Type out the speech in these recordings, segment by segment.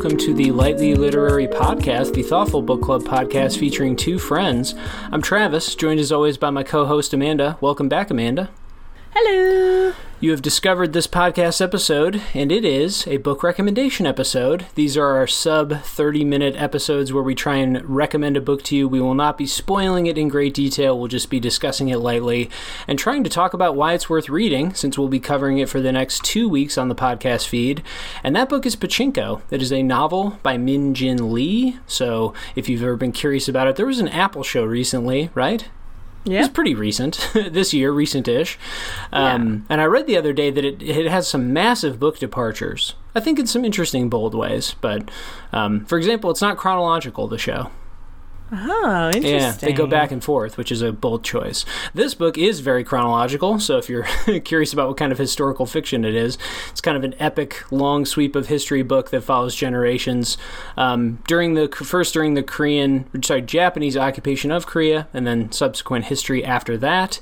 welcome to the Lightly Literary Podcast, the Thoughtful Book Club podcast featuring two friends. I'm Travis, joined as always by my co host Amanda. Welcome back, Amanda. You have discovered this podcast episode, and it is a book recommendation episode. These are our sub 30 minute episodes where we try and recommend a book to you. We will not be spoiling it in great detail, we'll just be discussing it lightly and trying to talk about why it's worth reading, since we'll be covering it for the next two weeks on the podcast feed. And that book is Pachinko. It is a novel by Min Jin Lee. So if you've ever been curious about it, there was an Apple show recently, right? Yeah. It's pretty recent, this year, recent-ish. Um, Yeah. And I read the other day that it, it has some massive book departures. I think in some interesting, bold ways. But um, for example, it's not chronological. The show. Oh, interesting. Yeah, they go back and forth, which is a bold choice. This book is very chronological, so if you're curious about what kind of historical fiction it is, it's kind of an epic, long sweep of history book that follows generations um, during the first during the Korean, sorry, Japanese occupation of Korea, and then subsequent history after that.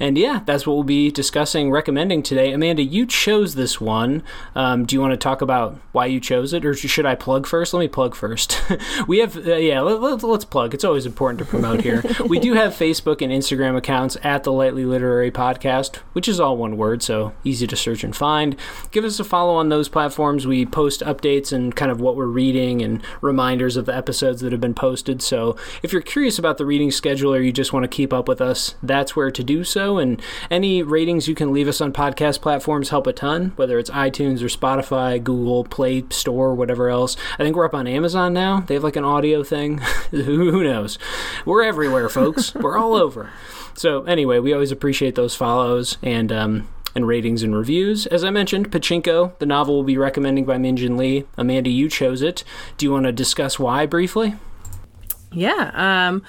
And yeah, that's what we'll be discussing, recommending today. Amanda, you chose this one. Um, do you want to talk about why you chose it, or should I plug first? Let me plug first. we have, uh, yeah, let, let, let's plug. It's always important to promote here. we do have Facebook and Instagram accounts at the Lightly Literary Podcast, which is all one word, so easy to search and find. Give us a follow on those platforms. We post updates and kind of what we're reading and reminders of the episodes that have been posted. So if you're curious about the reading schedule or you just want to keep up with us, that's where to do so. And any ratings you can leave us on podcast platforms help a ton, whether it's iTunes or Spotify, Google, Play Store, whatever else. I think we're up on Amazon now. They have like an audio thing. Who knows? We're everywhere, folks. we're all over. So anyway, we always appreciate those follows and um, and ratings and reviews. As I mentioned, Pachinko, the novel we'll be recommending by Min Jin Lee. Amanda, you chose it. Do you want to discuss why briefly? Yeah. Um,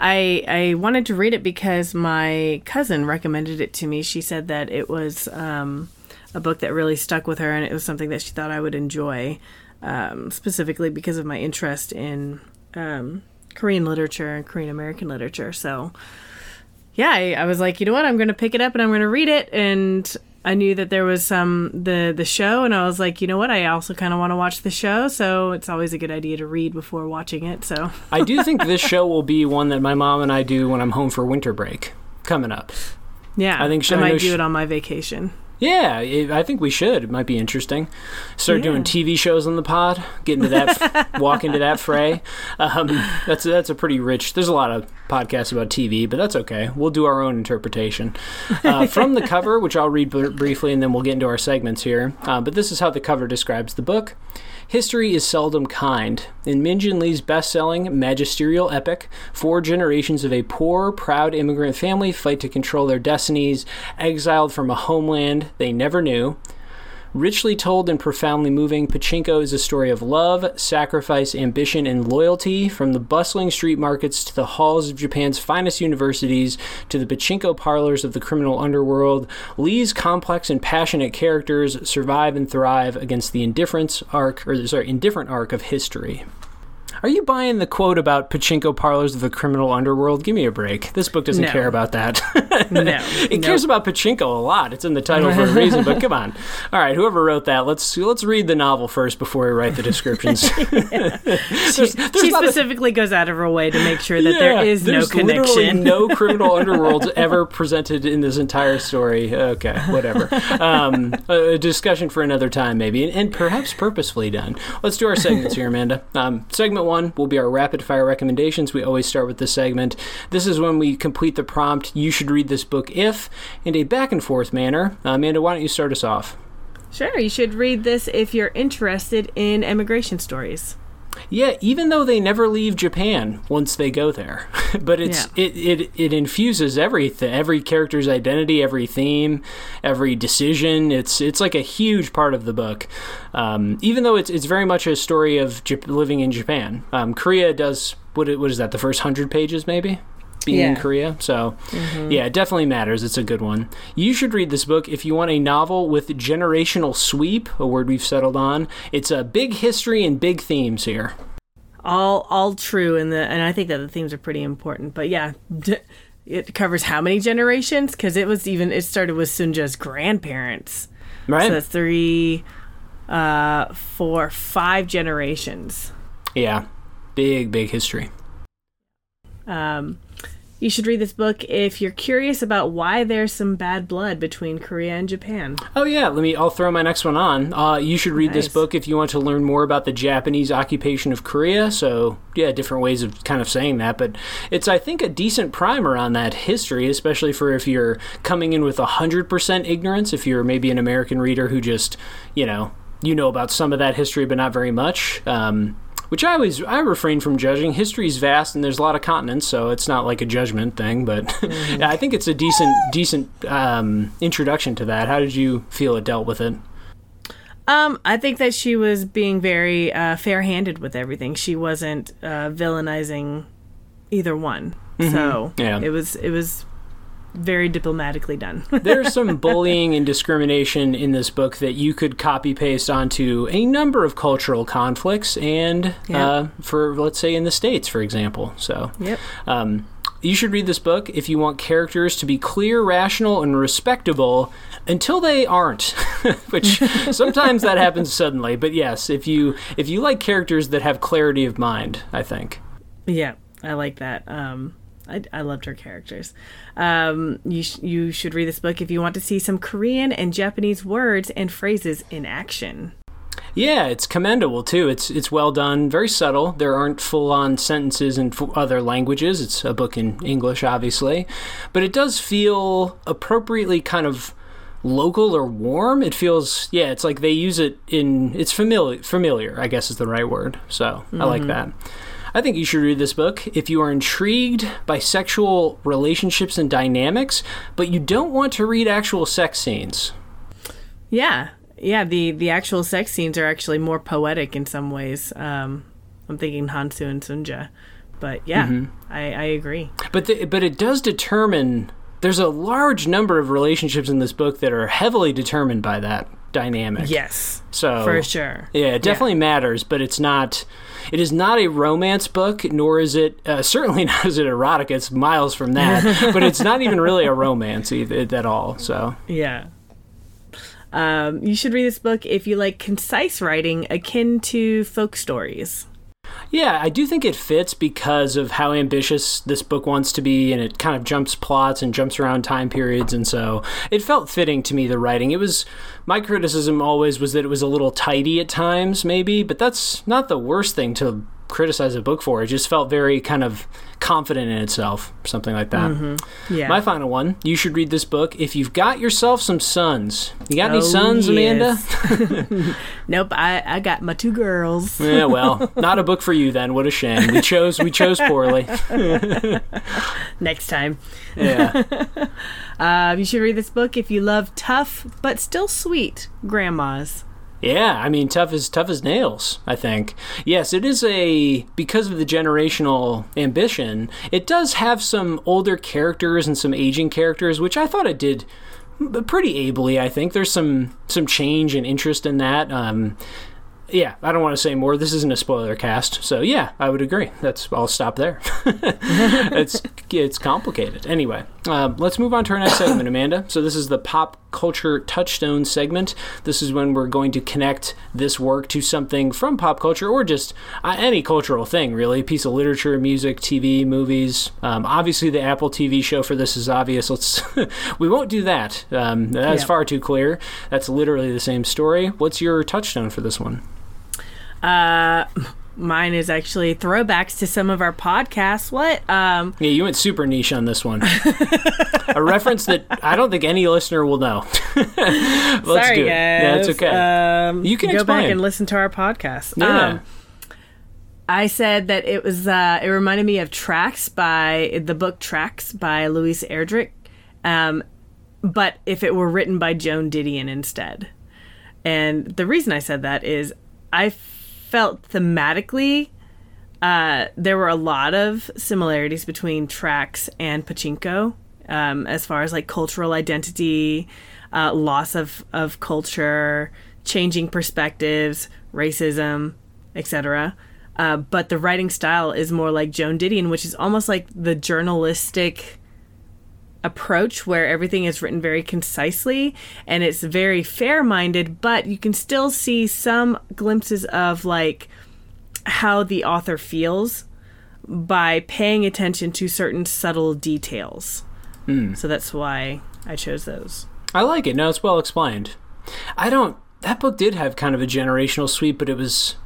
I I wanted to read it because my cousin recommended it to me. She said that it was um, a book that really stuck with her, and it was something that she thought I would enjoy, um, specifically because of my interest in um, Korean literature and Korean American literature. So, yeah, I, I was like, you know what, I'm going to pick it up and I'm going to read it, and I knew that there was some the the show, and I was like, you know what, I also kind of want to watch the show, so it's always a good idea to read before watching it. So. I do think this show will be one that my mom and I do when I'm home for winter break coming up. Yeah, I think she- I I might do she- it on my vacation. Yeah, it, I think we should. It might be interesting. Start doing TV shows on the pod. Get into that, walk into that fray. Um, that's that's a pretty rich. There's a lot of podcasts about TV, but that's okay. We'll do our own interpretation uh, from the cover, which I'll read br- briefly, and then we'll get into our segments here. Uh, but this is how the cover describes the book. History is seldom kind. In Min Jin Lee's best selling magisterial epic, four generations of a poor, proud immigrant family fight to control their destinies, exiled from a homeland they never knew. Richly told and profoundly moving, Pachinko is a story of love, sacrifice, ambition, and loyalty from the bustling street markets to the halls of Japan's finest universities to the pachinko parlors of the criminal underworld. Lee's complex and passionate characters survive and thrive against the indifference arc, or sorry, indifferent arc of history. Are you buying the quote about pachinko parlors of the criminal underworld? Give me a break. This book doesn't No. care about that. No, it cares about pachinko a lot. It's in the title for a reason, but come on. All right, whoever wrote that, let's let's read the novel first before we write the descriptions. She, there's she specifically goes out of her way to make sure that Yeah, there is no there's connection. no criminal underworlds ever presented in this entire story. Okay, whatever. Um, a, a discussion for another time, maybe, and, and perhaps purposefully done. Let's do our segments here, Amanda. Um, segment one will be our rapid fire recommendations. We always start with this segment. This is when we complete the prompt. You should read this book if, in a back and forth manner. Uh, Amanda, why don't you start us off? Sure, you should read this if you're interested in immigration stories. Yeah, even though they never leave Japan once they go there, but it's it, it it infuses everything, every character's identity, every theme, every decision. It's it's like a huge part of the book. Um, even though it's it's very much a story of Jap- living in Japan. Um, Korea does what it- what is that? The first hundred pages, maybe. Being in Yeah. Mm-hmm. Korea, so yeah, it definitely matters. It's a good one. You should read this book if you want a novel with generational sweep, a word we've settled on. It's a big history and big themes here. All all true, and the and I think that the themes are pretty important. But yeah, d- it covers how many generations? Because it was even it started with Sunja's grandparents. Right. So that's three. uh, for five generations. Yeah, big, big history. Um, you should read this book if you're curious about why there's some bad blood between Korea and Japan. Oh yeah, let me. I'll throw my next one on. Uh, you should read this book if you want to learn more about the Japanese occupation of Korea. So yeah, different ways of kind of saying that, but it's I think a decent primer on that history, especially for if you're coming in with hundred percent ignorance. If you're maybe an American reader who just you know you know about some of that history but not very much. Um, which I always I refrain from judging. History's vast and there's a lot of continents, so it's not like a judgment thing. But yeah, I think it's a decent decent um, introduction to that. How did you feel it dealt with it? Um, I think that she was being very uh, fair-handed with everything. She wasn't uh, villainizing either one. So Yeah. it was it was very diplomatically done. There's some bullying and discrimination in this book that you could copy paste onto a number of cultural conflicts, and Yeah. uh, for let's say in the states, for example. So yep. Um, you should read this book if you want characters to be clear, rational, and respectable until they aren't, which sometimes that happens suddenly. But yes, if you if you like characters that have clarity of mind, I think. Yeah, I like that. Um, I, I loved her characters. Um, you sh- you should read this book if you want to see some Korean and Japanese words and phrases in action. Yeah, it's commendable too. It's it's well done, very subtle. There aren't full on sentences in f- other languages. It's a book in English, obviously, but it does feel appropriately kind of local or warm. It feels yeah, it's like they use it in it's familiar familiar, I guess is the right word. So, I like that. I think you should read this book if you are intrigued by sexual relationships and dynamics, but you don't want to read actual sex scenes. Yeah, yeah. The the actual sex scenes are actually more poetic in some ways. Um, I'm thinking Hansu and Sunja, but yeah, I, I agree. But the, but it does determine. There's a large number of relationships in this book that are heavily determined by that dynamic. Yes, So for sure. Yeah, it definitely matters, but it's not. It is not a romance book, nor is it uh, certainly not is it erotic. It's miles from that, but it's not even really a romance either, at all. So Yeah. Um, you should read this book if you like concise writing akin to folk stories. Yeah, I do think it fits because of how ambitious this book wants to be, and it kind of jumps plots and jumps around time periods, and so it felt fitting to me. The writing, it was my criticism always was that it was a little tidy at times, maybe, but that's not the worst thing to criticize a book for. It just felt very kind of confident in itself, something like that. Yeah. My final one: you should read this book if you've got yourself some sons. You got any Oh, sons, Amanda? nope, I, I got my two girls. Yeah, well, not a book for you then. What a shame. We chose we chose poorly. Next time. Yeah. Uh, you should read this book if you love tough but still sweet grandmas. Yeah, I mean tough as tough as nails, I think. Yes, it is a because of the generational ambition, it does have some older characters and some aging characters, which I thought it did pretty ably, I think. There's some some change and interest in that. Um yeah, I don't want to say more. This isn't a spoiler cast, so yeah, I would agree. That's I'll stop there. it's it's complicated. Anyway, um, let's move on to our next segment, Amanda. So this is the pop culture touchstone segment. This is when we're going to connect this work to something from pop culture or just uh, any cultural thing, really. A piece of literature, music, TV, movies. Um, obviously, the Apple TV show for this is obvious. Let's we won't do that. Um, that's Yeah. far too clear. That's literally the same story. What's your touchstone for this one? Uh, mine is actually throwbacks to some of our podcasts. What? Um, Yeah, you went super niche on this one. a reference that I don't think any listener will know. Let's sorry, do it. guys. Yeah, it's okay. Um, You can go back and listen to our podcast. Yeah. Um, I said that it was. Uh, it reminded me of Tracks by the book Tracks by Louise Erdrich, um, but if it were written by Joan Didion instead. And the reason I said that is I felt thematically uh, there were a lot of similarities between Tracks and Pachinko um, as far as like cultural identity, uh, loss of, of culture, changing perspectives, racism, etc. Uh, but the writing style is more like Joan Didion, which is almost like the journalistic approach where everything is written very concisely and it's very fair minded, but you can still see some glimpses of like how the author feels by paying attention to certain subtle details. Hmm. So that's why I chose those. I like it. No, it's well explained. I don't. That book did have kind of a generational sweep, but it was.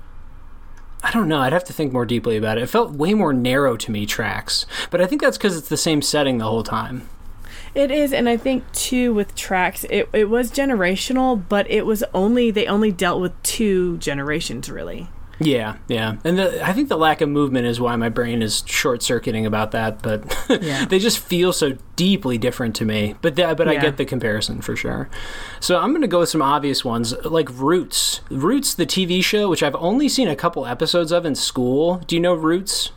I don't know. I'd have to think more deeply about it. It felt way more narrow to me, tracks. But I think that's because it's the same setting the whole time. It is, and I think too with tracks, it, it was generational, but it was only they only dealt with two generations really. Yeah, yeah, and the, I think the lack of movement is why my brain is short circuiting about that. But Yeah. they just feel so deeply different to me. But th- but I get the comparison for sure. So I'm going to go with some obvious ones like Roots. Roots, the TV show, which I've only seen a couple episodes of in school. Do you know Roots?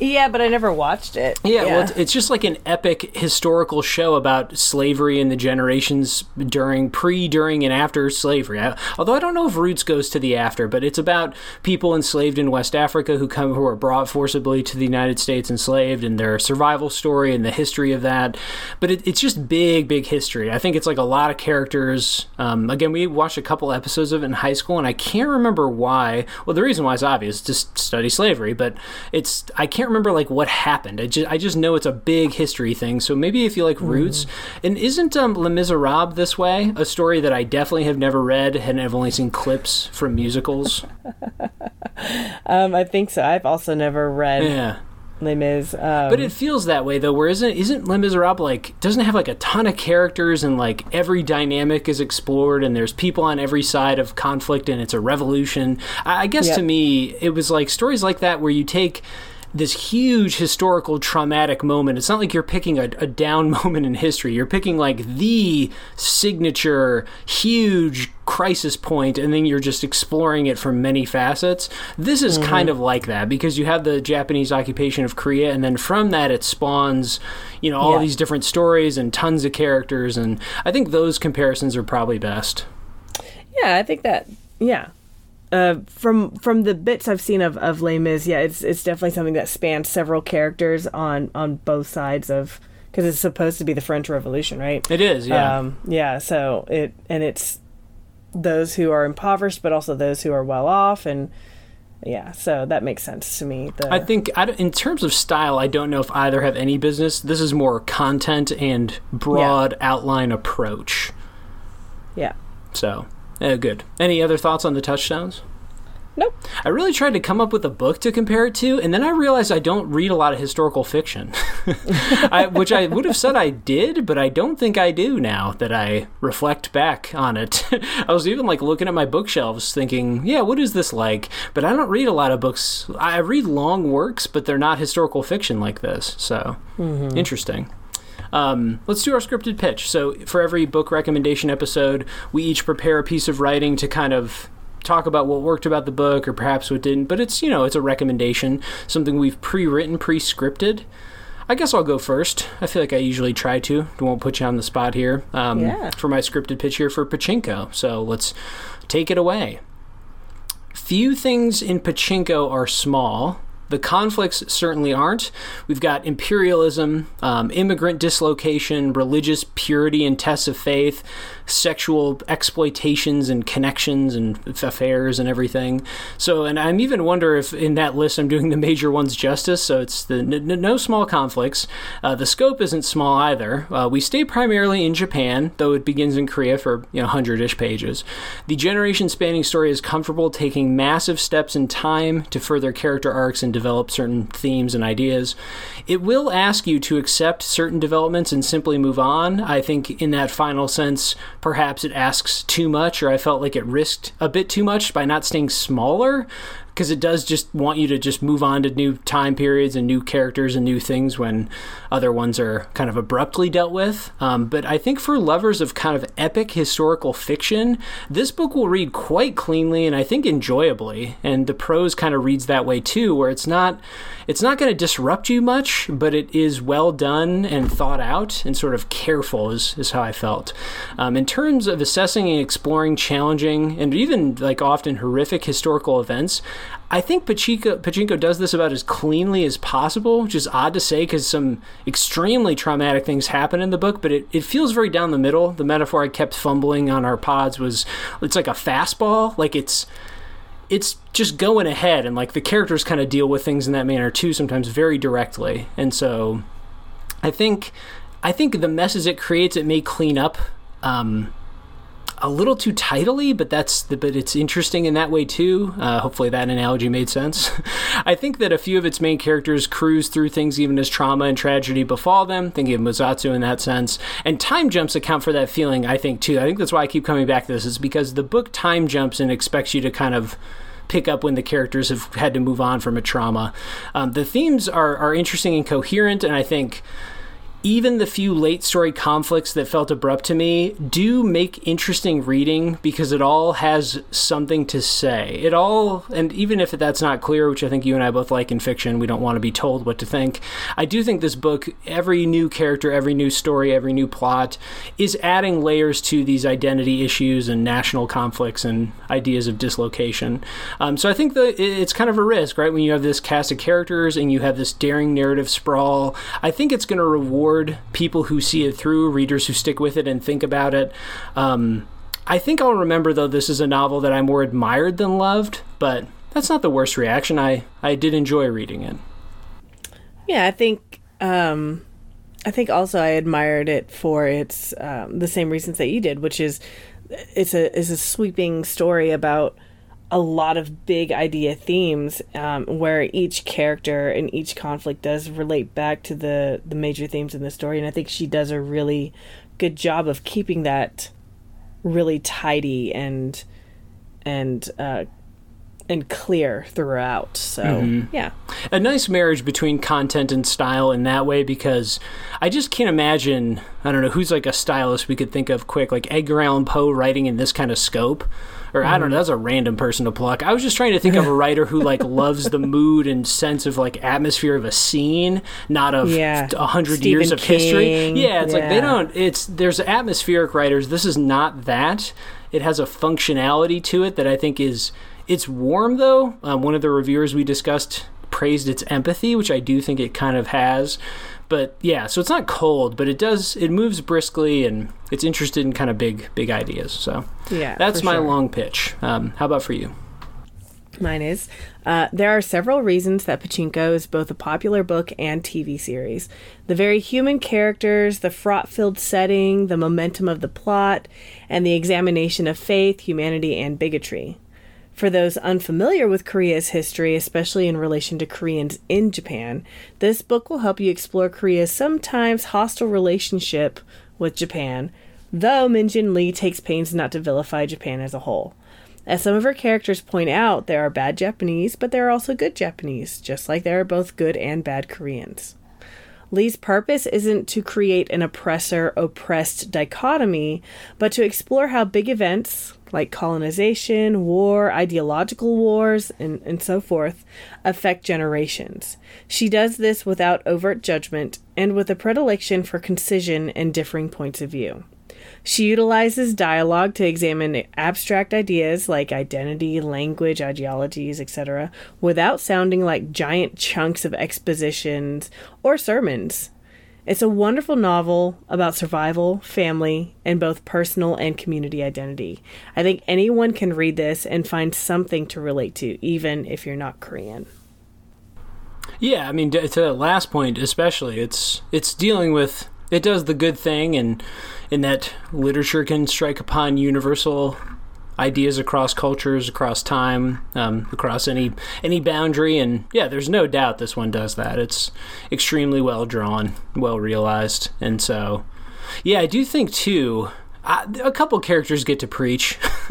Yeah, but I never watched it. Yeah, well, it's, it's just like an epic historical show about slavery and the generations during, pre, during, and after slavery. I, although I don't know if Roots goes to the after, but it's about people enslaved in West Africa who come who are brought forcibly to the United States enslaved and their survival story and the history of that. But it, it's just big, big history. I think it's like a lot of characters. Um, again, we watched a couple episodes of it in high school, and I can't remember why. Well, the reason why is obvious: to study slavery. But it's I can't remember like what happened. I just I just know it's a big history thing. So maybe if you like Roots, and isn't um, Les Miserables this way? A story that I definitely have never read and I've only seen clips from musicals. Um, I think so. I've also never read Yeah. Les Mis. Um, But it feels that way though. Where isn't isn't Les Miserables like doesn't it have like a ton of characters and like every dynamic is explored and there's people on every side of conflict and it's a revolution. I, I guess Yep. to me it was like stories like that where you take this huge historical traumatic moment. It's not like you're picking a, a down moment in history. You're picking like the signature huge crisis point and then you're just exploring it from many facets. This is mm-hmm. kind of like that because you have the Japanese occupation of Korea and then from that it spawns, you know, all Yeah. these different stories and tons of characters and I think those comparisons are probably best. yeah, I think that yeah. Uh, from from the bits I've seen of, of Les Mis, yeah, it's it's definitely something that spans several characters on on both sides of because it's supposed to be the French Revolution, right? It is, yeah. Um, yeah. So it and it's those who are impoverished, but also those who are well off, and yeah. So that makes sense to me. The, I think I in terms of style, I don't know if either have any business. This is more content and broad outline approach. yeah. So, uh, good. Any other thoughts on the touchdowns? Nope. I really tried to come up with a book to compare it to, and then I realized I don't read a lot of historical fiction, I, which I would have said I did, but I don't think I do now that I reflect back on it. I was even like looking at my bookshelves thinking, yeah, what is this like? But I don't read a lot of books. I read long works, but they're not historical fiction like this. So, interesting. Um, let's do our scripted pitch. So, for every book recommendation episode, we each prepare a piece of writing to kind of talk about what worked about the book or perhaps what didn't. But it's, you know, it's a recommendation, something we've pre written, pre scripted. I guess I'll go first. I feel like I usually try to. I won't put you on the spot here um, Yeah. for my scripted pitch here for Pachinko. So, let's take it away. Few things in Pachinko are small. The conflicts certainly aren't. We've got imperialism, um, immigrant dislocation, religious purity and tests of faith, sexual exploitations and connections and affairs and everything. So, and I'm even wonder if in that list I'm doing the major ones justice. So it's the n- n- no small conflicts. Uh, the scope isn't small either. Uh, we stay primarily in Japan, though it begins in Korea for you know hundred-ish pages. The generation-spanning story is comfortable taking massive steps in time to further character arcs and develop certain themes and ideas. It will ask you to accept certain developments and simply move on. I think in that final sense, perhaps it asks too much, or I felt like it risked a bit too much by not staying smaller because it does just want you to just move on to new time periods and new characters and new things when other ones are kind of abruptly dealt with. Um, but I think for lovers of kind of epic historical fiction, this book will read quite cleanly and I think enjoyably. And the prose kind of reads that way too, where it's not it's not going to disrupt you much, but it is well done and thought out and sort of careful is, is how I felt. Um, in terms of assessing and exploring challenging and even like often horrific historical events, I think Pachinko, Pachinko does this about as cleanly as possible, which is odd to say because some extremely traumatic things happen in the book, but it, it feels very down the middle. The metaphor I kept fumbling on our pods was it's like a fastball, like it's it's just going ahead and like the characters kind of deal with things in that manner too sometimes very directly and so i think i think the messes it creates it may clean up um, a little too tidily, but that's the, but it's interesting in that way too. Uh, hopefully that analogy made sense. I think that a few of its main characters cruise through things even as trauma and tragedy befall them. Thinking of Mozasu in that sense, and time jumps account for that feeling. I think too. I think that's why I keep coming back to this. Is because the book time jumps and expects you to kind of pick up when the characters have had to move on from a trauma. Um, the themes are are interesting and coherent, and I think even the few late story conflicts that felt abrupt to me do make interesting reading because it all has something to say. It all, and even if that's not clear, which I think you and I both like in fiction, we don't want to be told what to think. I do think this book, every new character, every new story, every new plot, is adding layers to these identity issues and national conflicts and ideas of dislocation. Um, so I think that it's kind of a risk, right? When you have this cast of characters and you have this daring narrative sprawl, I think it's going to reward people who see it through, readers who stick with it and think about it. Um, I think I'll remember though this is a novel that I more admired than loved, but that's not the worst reaction. I I did enjoy reading it. Yeah, I think um, I think also I admired it for its um, the same reasons that you did, which is it's a it's a sweeping story about a lot of big idea themes um, where each character and each conflict does relate back to the the major themes in the story and i think she does a really good job of keeping that really tidy and and uh, and clear throughout. So mm-hmm. yeah, a nice marriage between content and style in that way because I just can't imagine. I don't know who's like a stylist we could think of quick, like Edgar Allan Poe writing in this kind of scope or I don't know, mm-hmm. that's a random person to pluck. I was just trying to think of a writer who like loves the mood and sense of like atmosphere of a scene, not of a yeah. hundred years of King. history. Yeah, it's yeah. like they don't. It's there's atmospheric writers. This is not that. It has a functionality to it that I think is it's warm though. Um, one of the reviewers we discussed praised its empathy, which I do think it kind of has but yeah, so it's not cold, but it does it moves briskly and it's interested in kind of big big ideas. So yeah, that's my sure. long pitch. Um, how about for you? Mine is. Uh, there are several reasons that Pachinko is both a popular book and TV series. The very human characters, the fraught filled setting, the momentum of the plot, and the examination of faith, humanity, and bigotry. For those unfamiliar with Korea's history, especially in relation to Koreans in Japan, this book will help you explore Korea's sometimes hostile relationship with Japan, though Min Jin Lee takes pains not to vilify Japan as a whole. As some of her characters point out, there are bad Japanese, but there are also good Japanese, just like there are both good and bad Koreans. Lee's purpose isn't to create an oppressor oppressed dichotomy, but to explore how big events, like colonization, war, ideological wars, and, and so forth, affect generations. She does this without overt judgment and with a predilection for concision and differing points of view. She utilizes dialogue to examine abstract ideas like identity, language, ideologies, etc., without sounding like giant chunks of expositions or sermons. It's a wonderful novel about survival, family, and both personal and community identity. I think anyone can read this and find something to relate to, even if you're not Korean. Yeah, I mean, to the last point, especially, it's it's dealing with it does the good thing, and in that literature can strike upon universal ideas across cultures, across time, um, across any any boundary. And yeah, there's no doubt this one does that. It's extremely well drawn, well realized, and so yeah, I do think too. Uh, a couple characters get to preach.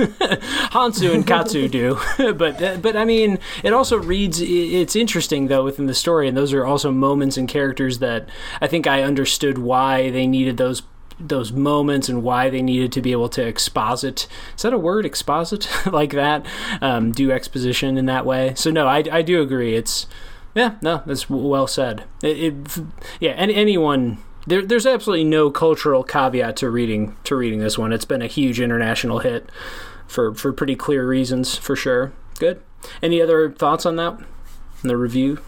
Hansu and Katsu do, but but I mean, it also reads. It's interesting though within the story, and those are also moments and characters that I think I understood why they needed those those moments and why they needed to be able to exposit. Is that a word? Exposit like that? Um, do exposition in that way. So no, I, I do agree. It's yeah, no, that's well said. It, it yeah, and anyone there, there's absolutely no cultural caveat to reading to reading this one. It's been a huge international hit for for pretty clear reasons, for sure. Good. Any other thoughts on that? The review?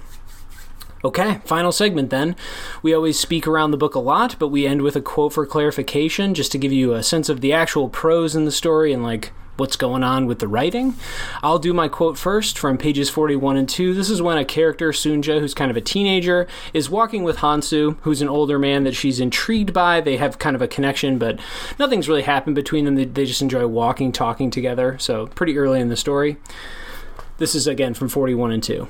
Okay, final segment then. We always speak around the book a lot, but we end with a quote for clarification just to give you a sense of the actual prose in the story and like what's going on with the writing. I'll do my quote first from pages 41 and 2. This is when a character, Sunja, who's kind of a teenager, is walking with Hansu, who's an older man that she's intrigued by. They have kind of a connection, but nothing's really happened between them. They, just enjoy walking, talking together. So, pretty early in the story. This is again from 41 and 2.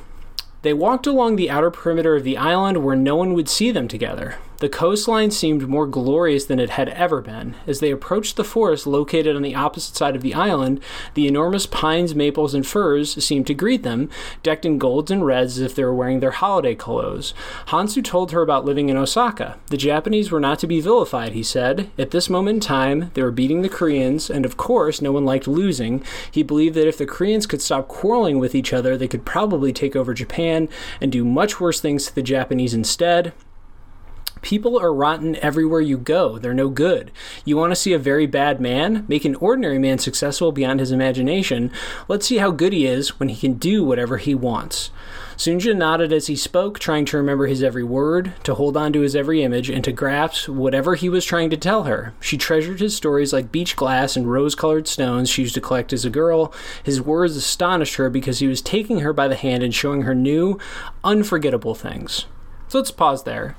They walked along the outer perimeter of the island where no one would see them together. The coastline seemed more glorious than it had ever been. As they approached the forest located on the opposite side of the island, the enormous pines, maples, and firs seemed to greet them, decked in golds and reds as if they were wearing their holiday clothes. Hansu told her about living in Osaka. The Japanese were not to be vilified, he said. At this moment in time, they were beating the Koreans, and of course, no one liked losing. He believed that if the Koreans could stop quarreling with each other, they could probably take over Japan and do much worse things to the Japanese instead. People are rotten everywhere you go. They're no good. You want to see a very bad man? Make an ordinary man successful beyond his imagination. Let's see how good he is when he can do whatever he wants. Sunja nodded as he spoke, trying to remember his every word, to hold on to his every image, and to grasp whatever he was trying to tell her. She treasured his stories like beach glass and rose colored stones she used to collect as a girl. His words astonished her because he was taking her by the hand and showing her new, unforgettable things. So let's pause there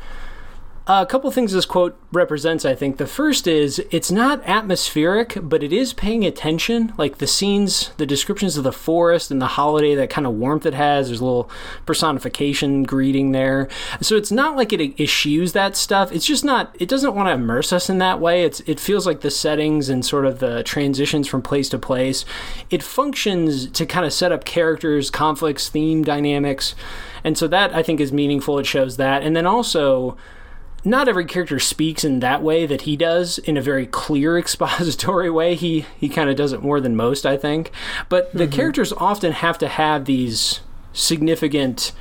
a couple things this quote represents, I think. The first is it's not atmospheric, but it is paying attention. Like the scenes, the descriptions of the forest and the holiday, that kind of warmth it has. There's a little personification greeting there. So it's not like it eschews that stuff. It's just not, it doesn't want to immerse us in that way. It's, it feels like the settings and sort of the transitions from place to place. It functions to kind of set up characters, conflicts, theme dynamics. And so that I think is meaningful. It shows that. And then also, not every character speaks in that way that he does in a very clear expository way. He he kind of does it more than most, I think. But the mm-hmm. characters often have to have these significant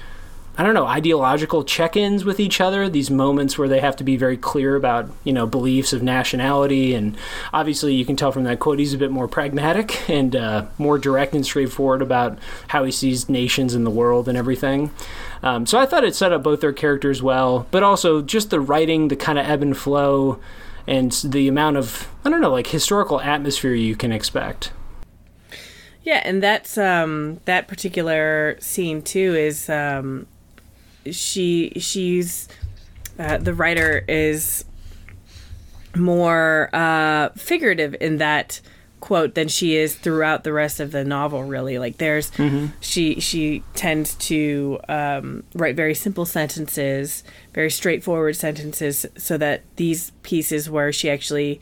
I don't know, ideological check-ins with each other, these moments where they have to be very clear about, you know, beliefs of nationality and obviously you can tell from that quote he's a bit more pragmatic and uh, more direct and straightforward about how he sees nations in the world and everything. Um, so I thought it set up both their characters well, but also just the writing, the kind of ebb and flow and the amount of I don't know, like historical atmosphere you can expect. Yeah, and that's um, that particular scene too is um, she she's uh, the writer is more uh, figurative in that quote than she is throughout the rest of the novel really. Like there's mm-hmm. she she tends to um, write very simple sentences very straightforward sentences so that these pieces where she actually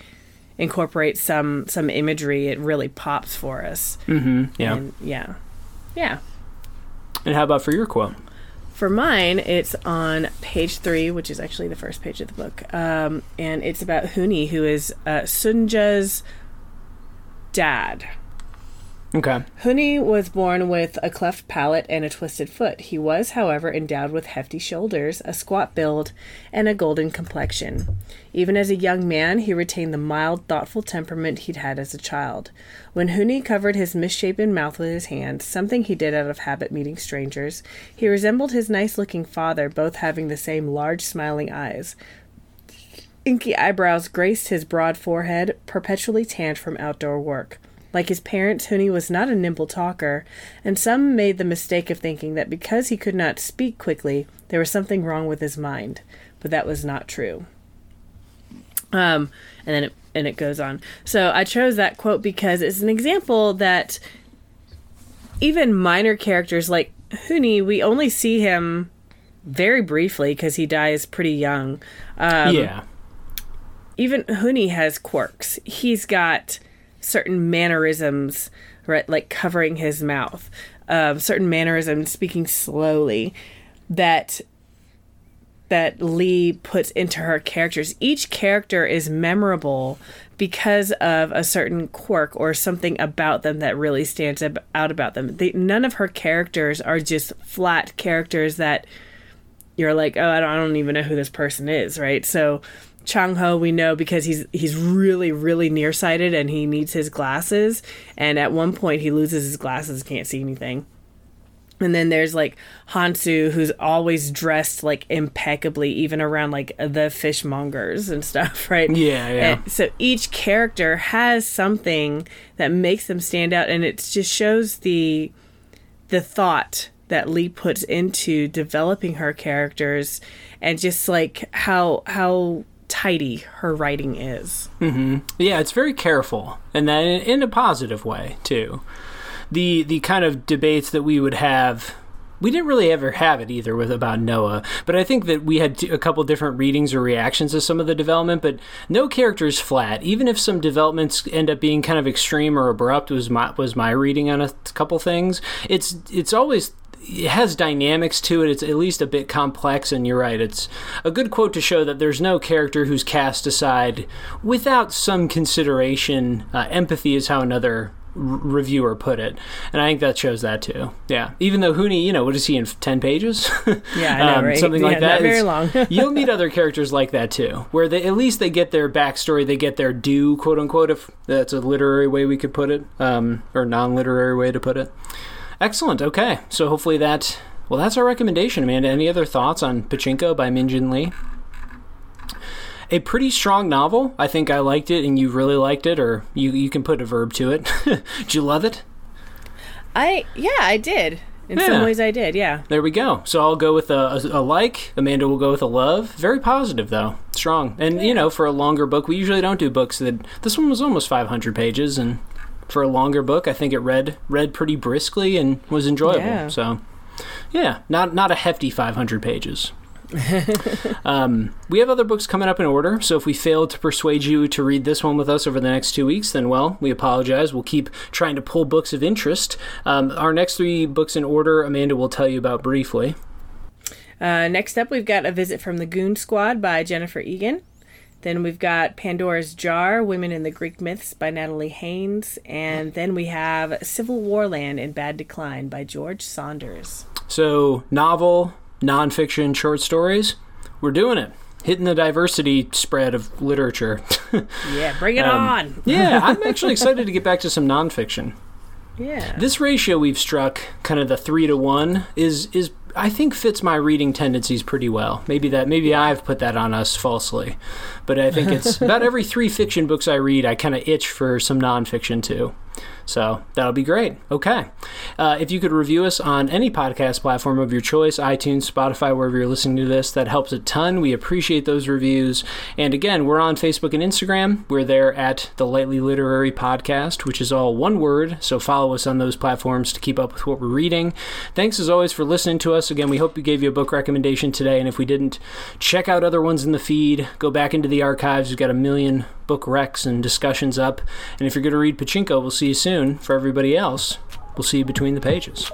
incorporates some some imagery it really pops for us. Mm-hmm. yeah. And, yeah. Yeah. And how about for your quote for mine, it's on page three, which is actually the first page of the book, um, and it's about Hoonie, who is uh, Sunja's dad. Okay. Hoonie was born with a cleft palate and a twisted foot. He was, however, endowed with hefty shoulders, a squat build, and a golden complexion. Even as a young man, he retained the mild, thoughtful temperament he'd had as a child. When Hoonie covered his misshapen mouth with his hand, something he did out of habit meeting strangers, he resembled his nice looking father, both having the same large, smiling eyes. Inky eyebrows graced his broad forehead, perpetually tanned from outdoor work. Like his parents, Hoonie was not a nimble talker, and some made the mistake of thinking that because he could not speak quickly, there was something wrong with his mind. But that was not true. Um, and then it, and it goes on. So I chose that quote because it's an example that even minor characters like Hoonie, we only see him very briefly because he dies pretty young. Um, yeah. Even Hoonie has quirks. He's got certain mannerisms, right, like covering his mouth, um, certain mannerisms, speaking slowly, that that Lee puts into her characters. Each character is memorable because of a certain quirk or something about them that really stands out about them. They, none of her characters are just flat characters that you're like, oh, I don't, I don't even know who this person is, right? So Chang Ho we know because he's he's really really nearsighted and he needs his glasses and at one point he loses his glasses can't see anything And then there's like Hansu, who's always dressed like impeccably, even around like the fishmongers and stuff, right? Yeah, yeah. And so each character has something that makes them stand out, and it just shows the the thought that Lee puts into developing her characters, and just like how how tidy her writing is. Hmm. Yeah, it's very careful, and that in a positive way too. The the kind of debates that we would have. We didn't really ever have it either with about Noa, but I think that we had t- a couple different readings or reactions to some of the development. But no character is flat, even if some developments end up being kind of extreme or abrupt. Was my was my reading on a couple things. It's it's always it has dynamics to it. It's at least a bit complex, and you're right. It's a good quote to show that there's no character who's cast aside without some consideration. Uh, empathy is how another reviewer put it, and I think that shows that too. Yeah, even though Hoonie, you know, what is he in ten pages? Yeah, I know, Um, right? Something like that. not very long. you'll meet other characters like that too, where they at least they get their backstory, they get their due, quote unquote, if that's a literary way we could put it, um, or non-literary way to put it. Excellent. Okay, so hopefully that. Well, that's our recommendation, Amanda. Any other thoughts on Pachinko by Min Jin Lee? A pretty strong novel. I think I liked it, and you really liked it, or you you can put a verb to it. Did you love it? I yeah, I did. In Yeah. some ways, I did. Yeah. There we go. So I'll go with a, a, a like. Amanda will go with a love. Very positive, though. Strong. And, you know, for a longer book, we usually don't do books that. This one was almost 500 pages, and for a longer book, I think it read read pretty briskly and was enjoyable. Yeah. So, yeah, not not a hefty 500 pages. um, we have other books coming up in order, so if we fail to persuade you to read this one with us over the next two weeks, then well, we apologize. We'll keep trying to pull books of interest. Um, our next three books in order, Amanda will tell you about briefly. Uh, next up, we've got A Visit from the Goon Squad by Jennifer Egan. Then we've got Pandora's Jar, Women in the Greek Myths by Natalie Haynes. And then we have Civil War Land in Bad Decline by George Saunders. So, novel, nonfiction, short stories, we're doing it. Hitting the diversity spread of literature. Yeah, bring it Um, on. yeah, I'm actually excited to get back to some nonfiction. Yeah. This ratio we've struck, kind of the three to one, is is I think fits my reading tendencies pretty well. Maybe that maybe I've put that on us falsely, but I think it's about every three fiction books I read, I kind of itch for some nonfiction too. So that'll be great. Okay. Uh, if you could review us on any podcast platform of your choice, iTunes, Spotify, wherever you're listening to this, that helps a ton. We appreciate those reviews. And again, we're on Facebook and Instagram. We're there at the Lightly Literary Podcast, which is all one word. So follow us on those platforms to keep up with what we're reading. Thanks as always for listening to us. Again, we hope we gave you a book recommendation today. And if we didn't, check out other ones in the feed. Go back into the archives. We've got a million book recs and discussions up. And if you're going to read Pachinko, we'll see you soon. For everybody else, we'll see you between the pages.